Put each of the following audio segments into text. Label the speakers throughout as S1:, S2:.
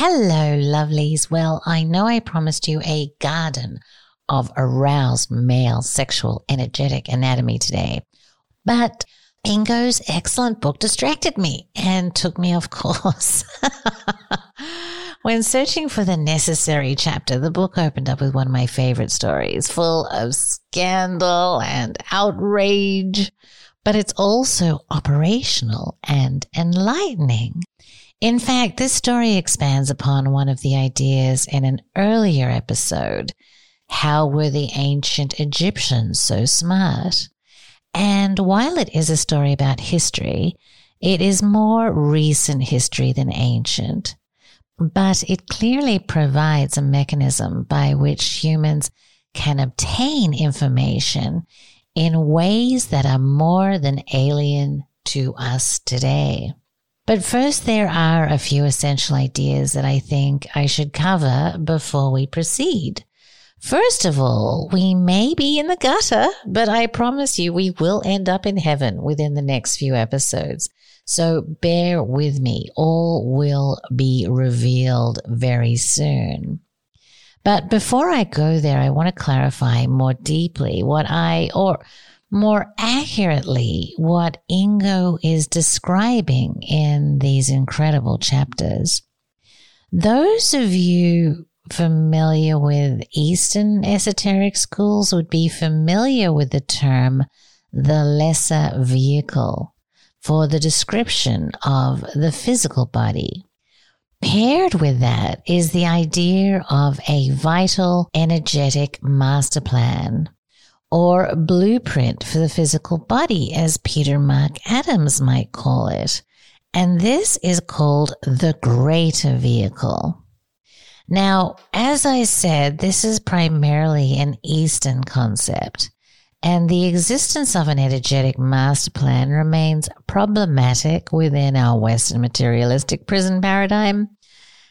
S1: Hello, lovelies. Well, I know I promised you a garden of aroused male sexual energetic anatomy today, but Ingo's excellent book distracted me and took me off course. when searching for the necessary chapter, the book opened up with one of my favorite stories, full of scandal and outrage, but it's also operational and enlightening. In fact, this story expands upon one of the ideas in an earlier episode. How were the ancient Egyptians so smart? And while it is a story about history, it is more recent history than ancient. But it clearly provides a mechanism by which humans can obtain information in ways that are more than alien to us today. But first, there are a few essential ideas that I think I should cover before we proceed. First of all, we may be in the gutter, but I promise you we will end up in heaven within the next few episodes. So bear with me. All will be revealed very soon. But before I go there, I want to clarify more deeply what I, or more accurately what Ingo is describing in these incredible chapters. Those of you familiar with Eastern esoteric schools would be familiar with the term the lesser vehicle for the description of the physical body. Paired with that is the idea of a vital, energetic master plan or blueprint for the physical body, as Peter Mark Adams might call it. And this is called the greater vehicle. Now, as I said, this is primarily an Eastern concept, and the existence of an energetic master plan remains problematic within our Western materialistic prison paradigm.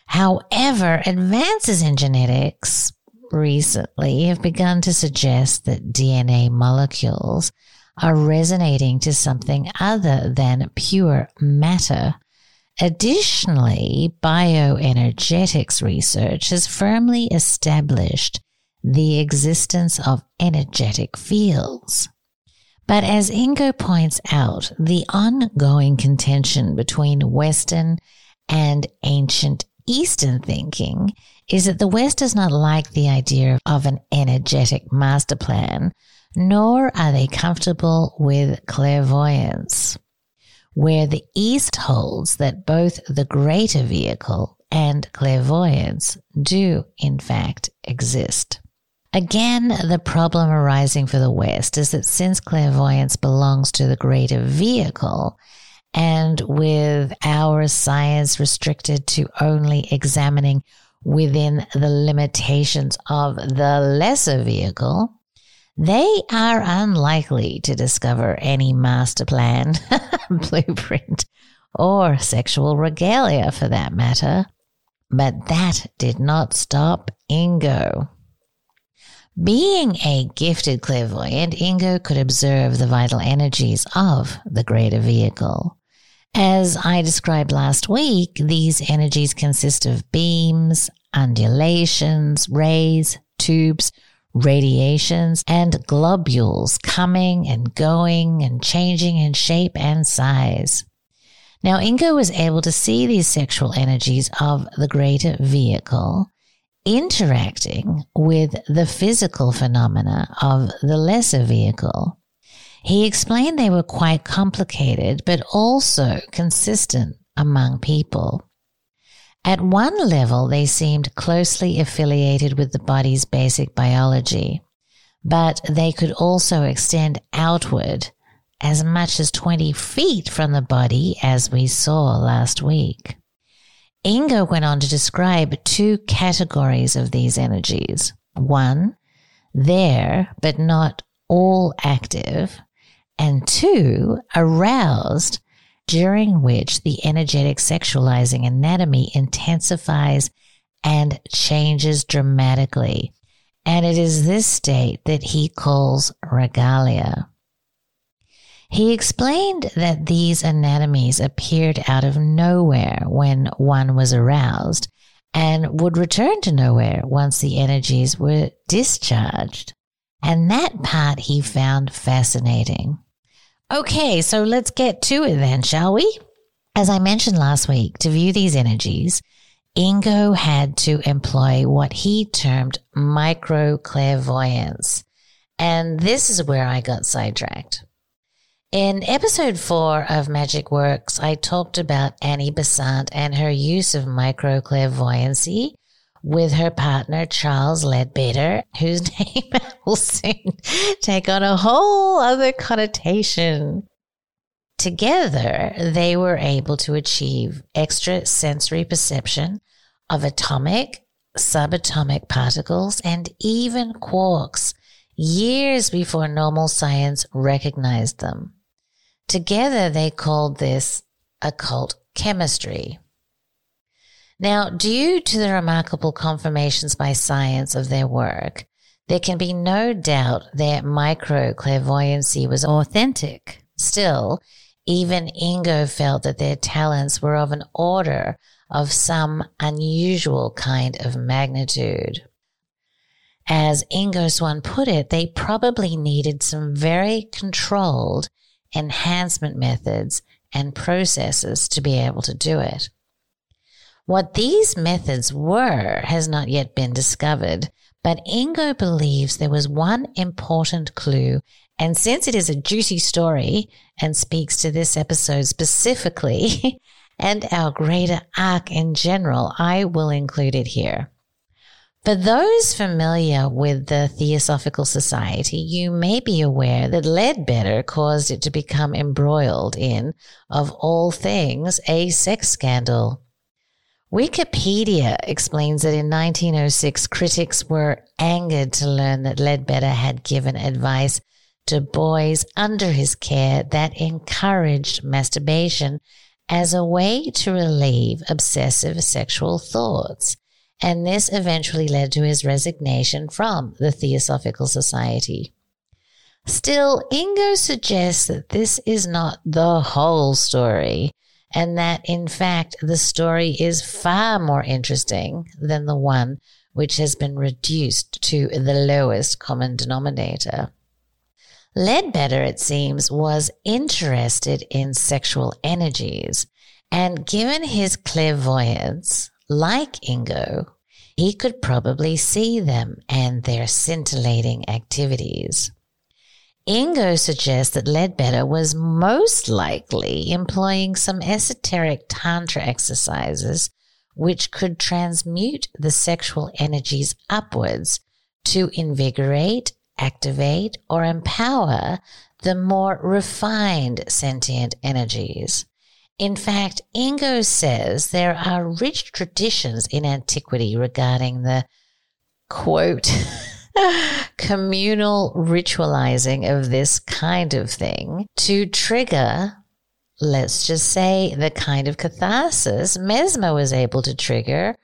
S1: However, advances in genetics, recently have begun to suggest that DNA molecules are resonating to something other than pure matter. Additionally, bioenergetics research has firmly established the existence of energetic fields. But as Ingo points out, the ongoing contention between Western and ancient Eastern thinking is that the West does not like the idea of an energetic master plan, nor are they comfortable with clairvoyance, where the East holds that both the greater vehicle and clairvoyance do, in fact, exist. Again, the problem arising for the West is that since clairvoyance belongs to the greater vehicle, and with our science restricted to only examining within the limitations of the lesser vehicle, they are unlikely to discover any master plan, blueprint, or sexual regalia for that matter. But that did not stop Ingo. Being a gifted clairvoyant, Ingo could observe the vital energies of the greater vehicle. As I described last week, these energies consist of beams, undulations, rays, tubes, radiations, and globules coming and going and changing in shape and size. Now, Ingo was able to see these sexual energies of the greater vehicle interacting with the physical phenomena of the lesser vehicle. He explained they were quite complicated, but also consistent among people. At one level, they seemed closely affiliated with the body's basic biology, but they could also extend outward as much as 20 feet from the body, as we saw last week. Ingo went on to describe two categories of these energies. One, there, but not all active, and two, aroused during which the energetic sexualizing anatomy intensifies and changes dramatically. And it is this state that he calls regalia. He explained that these anatomies appeared out of nowhere when one was aroused and would return to nowhere once the energies were discharged. And that part he found fascinating. Okay, so let's get to it then, shall we? As I mentioned last week, to view these energies, Ingo had to employ what he termed micro clairvoyance. And this is where I got sidetracked. In episode four of Magic Works, I talked about Annie Besant and her use of micro clairvoyancy with her partner Charles Leadbeater, whose name will soon take on a whole other connotation. Together, they were able to achieve extra sensory perception of atomic, subatomic particles, and even quarks years before normal science recognized them. Together, they called this occult chemistry. Now, due to the remarkable confirmations by science of their work, there can be no doubt their micro clairvoyancy was authentic. Still, even Ingo felt that their talents were of an order of some unusual kind of magnitude. As Ingo Swann put it, they probably needed some very controlled enhancement methods and processes to be able to do it. What these methods were has not yet been discovered, but Ingo believes there was one important clue. And since it is a juicy story and speaks to this episode specifically and our greater arc in general, I will include it here. For those familiar with the Theosophical Society, you may be aware that Leadbeater caused it to become embroiled in, of all things, a sex scandal. Wikipedia explains that in 1906, critics were angered to learn that Leadbeater had given advice to boys under his care that encouraged masturbation as a way to relieve obsessive sexual thoughts and this eventually led to his resignation from the Theosophical Society. Still, Ingo suggests that this is not the whole story, and that in fact the story is far more interesting than the one which has been reduced to the lowest common denominator. Leadbeater, it seems, was interested in sexual energies, and given his clairvoyance, like Ingo, he could probably see them and their scintillating activities. Ingo suggests that Leadbeater was most likely employing some esoteric tantra exercises which could transmute the sexual energies upwards to invigorate, activate, or empower the more refined sentient energies. In fact, Ingo says there are rich traditions in antiquity regarding the quote, communal ritualizing of this kind of thing to trigger, let's just say, the kind of catharsis Mesmer was able to trigger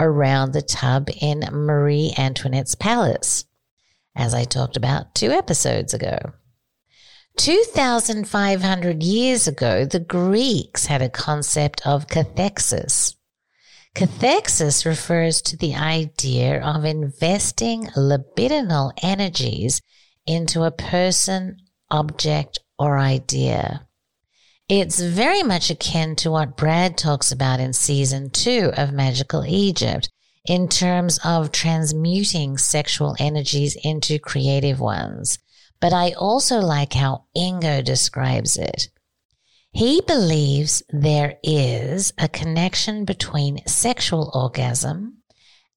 S1: around the tub in Marie Antoinette's palace, as I talked about two episodes ago. 2,500 years ago, the Greeks had a concept of cathexis. Cathexis refers to the idea of investing libidinal energies into a person, object, or idea. It's very much akin to what Brad talks about in season two of Magical Egypt in terms of transmuting sexual energies into creative ones but I also like how Ingo describes it. He believes there is a connection between sexual orgasm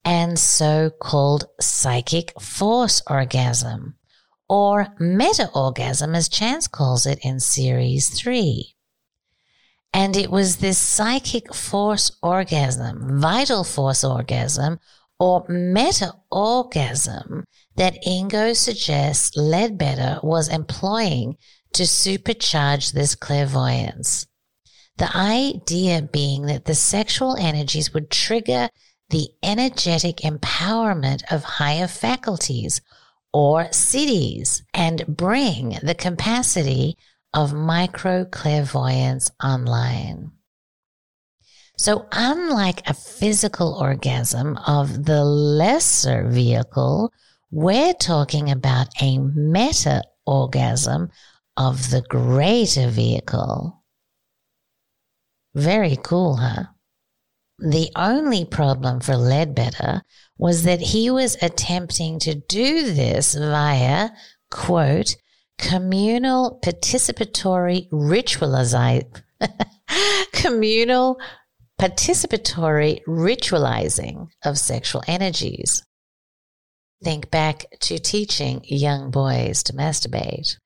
S1: and so called psychic force orgasm, or meta orgasm, as Chance calls it in series three. And it was this psychic force orgasm, vital force orgasm, or meta orgasm that Ingo suggests Leadbeater was employing to supercharge this clairvoyance. The idea being that the sexual energies would trigger the energetic empowerment of higher faculties or siddhis and bring the capacity of micro clairvoyance online. So, unlike a physical orgasm of the lesser vehicle, we're talking about a meta orgasm of the greater vehicle. Very cool, huh? The only problem for Leadbeater was that he was attempting to do this via, quote, communal participatory ritualizing, communal participatory ritualizing of sexual energies. Think back to teaching young boys to masturbate.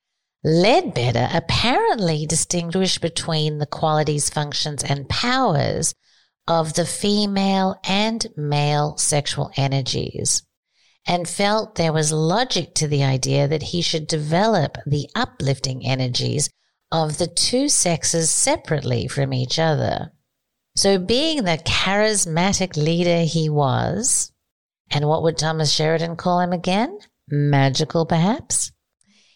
S1: Leadbeater apparently distinguished between the qualities, functions, and powers of the female and male sexual energies and felt there was logic to the idea that he should develop the uplifting energies of the two sexes separately from each other. So, being the charismatic leader he was, and what would Thomas Sheridan call him again? Magical, perhaps?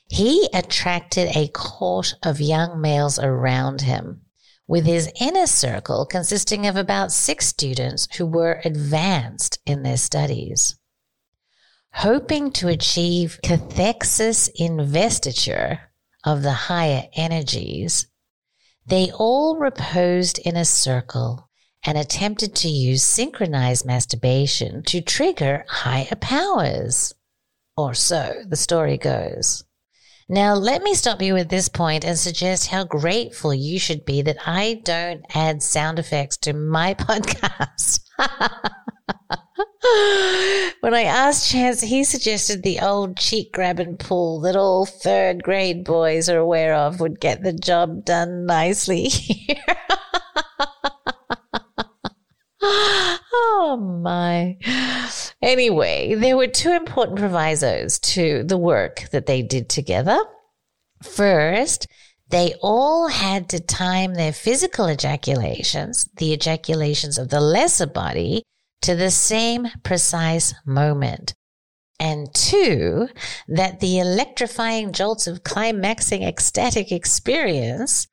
S1: He attracted a court of young males around him, with his inner circle consisting of about six students who were advanced in their studies. Hoping to achieve cathexis investiture of the higher energies, they all reposed in a circle and attempted to use synchronized masturbation to trigger higher powers. Or so the story goes. Now, let me stop you at this point and suggest how grateful you should be that I don't add sound effects to my podcast. when I asked Chance, he suggested the old cheek grab and pull that all third grade boys are aware of would get the job done nicely oh my. Anyway, there were two important provisos to the work that they did together. First, they all had to time their physical ejaculations, the ejaculations of the lesser body, to the same precise moment. And two, that the electrifying jolts of climaxing ecstatic experience,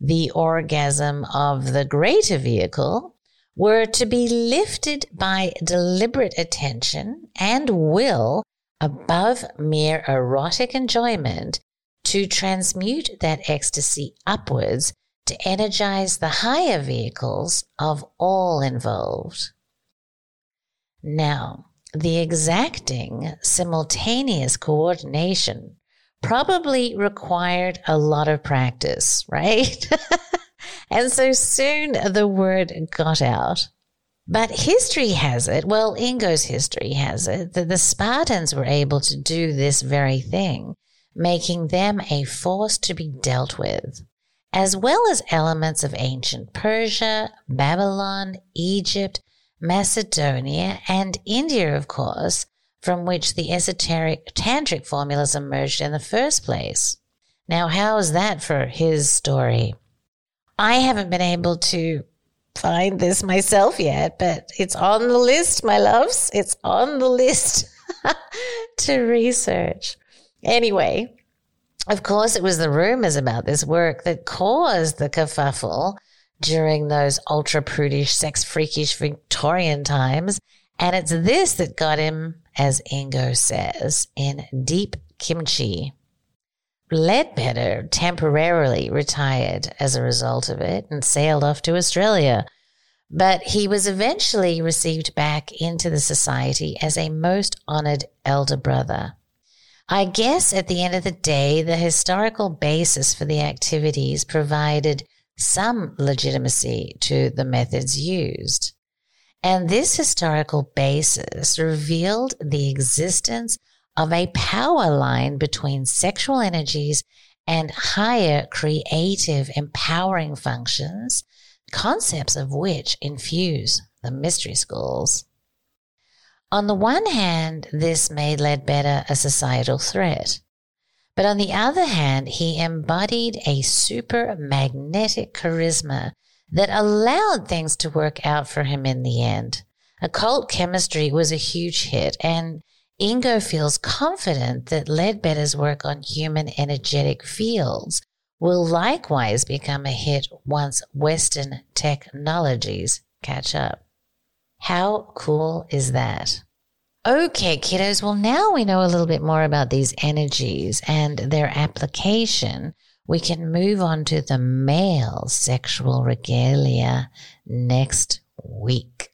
S1: the orgasm of the greater vehicle, were to be lifted by deliberate attention and will above mere erotic enjoyment to transmute that ecstasy upwards to energize the higher vehicles of all involved. Now, the exacting simultaneous coordination probably required a lot of practice, right? And so soon the word got out. But history has it, well, Ingo's history has it, that the Spartans were able to do this very thing, making them a force to be dealt with, as well as elements of ancient Persia, Babylon, Egypt, Macedonia, and India, of course, from which the esoteric tantric formulas emerged in the first place. Now, how is that for his story? I haven't been able to find this myself yet, but it's on the list, my loves. It's on the list to research. Anyway, of course, it was the rumors about this work that caused the kerfuffle during those ultra prudish, sex freakish Victorian times. And it's this that got him, as Ingo says, in deep kimchi. Leadbeater temporarily retired as a result of it and sailed off to Australia. But he was eventually received back into the society as a most honored elder brother. I guess at the end of the day, the historical basis for the activities provided some legitimacy to the methods used. And this historical basis revealed the existence of a power line between sexual energies and higher creative empowering functions, concepts of which infuse the mystery schools. On the one hand, this made Leadbeater a societal threat. But on the other hand, he embodied a super magnetic charisma that allowed things to work out for him in the end. Occult chemistry was a huge hit, and Ingo feels confident that Leadbeater's work on human energetic fields will likewise become a hit once Western technologies catch up. How cool is that? Okay, kiddos. Well, now we know a little bit more about these energies and their application. We can move on to the male sexual regalia next week.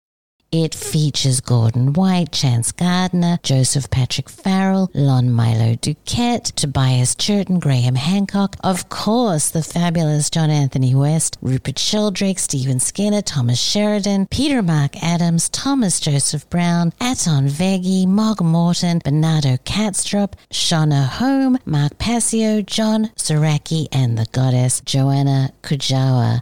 S1: It features Gordon White, Chance Gardner, Joseph Patrick Farrell, Lon Milo DuQuette, Tobias Churton, Graham Hancock, of course, the fabulous John Anthony West, Rupert Sheldrake, Stephen Skinner, Thomas Sheridan, Peter Mark Adams, Thomas Joseph Brown, Aton Veggie, Mogg Morgan, Bernardo Kastrup, Shauna Home, Mark Passio, John Saraki, and the goddess Joanna Kujawa.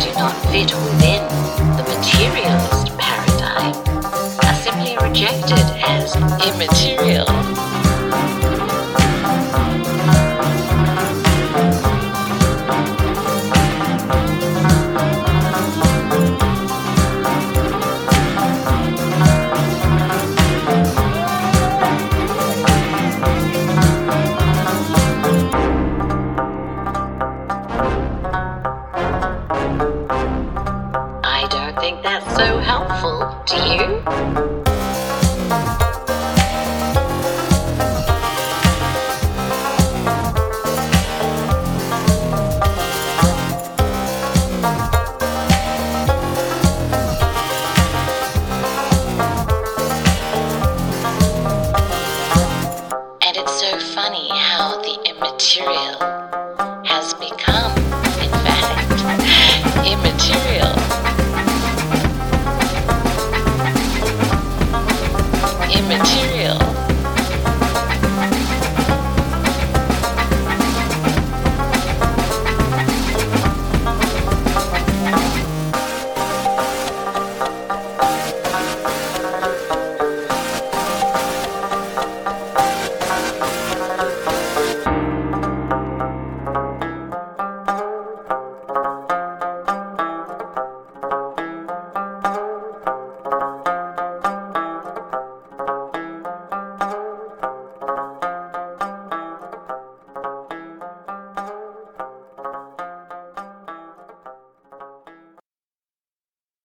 S1: do not fit within the materialist paradigm are simply rejected as
S2: Immaterial.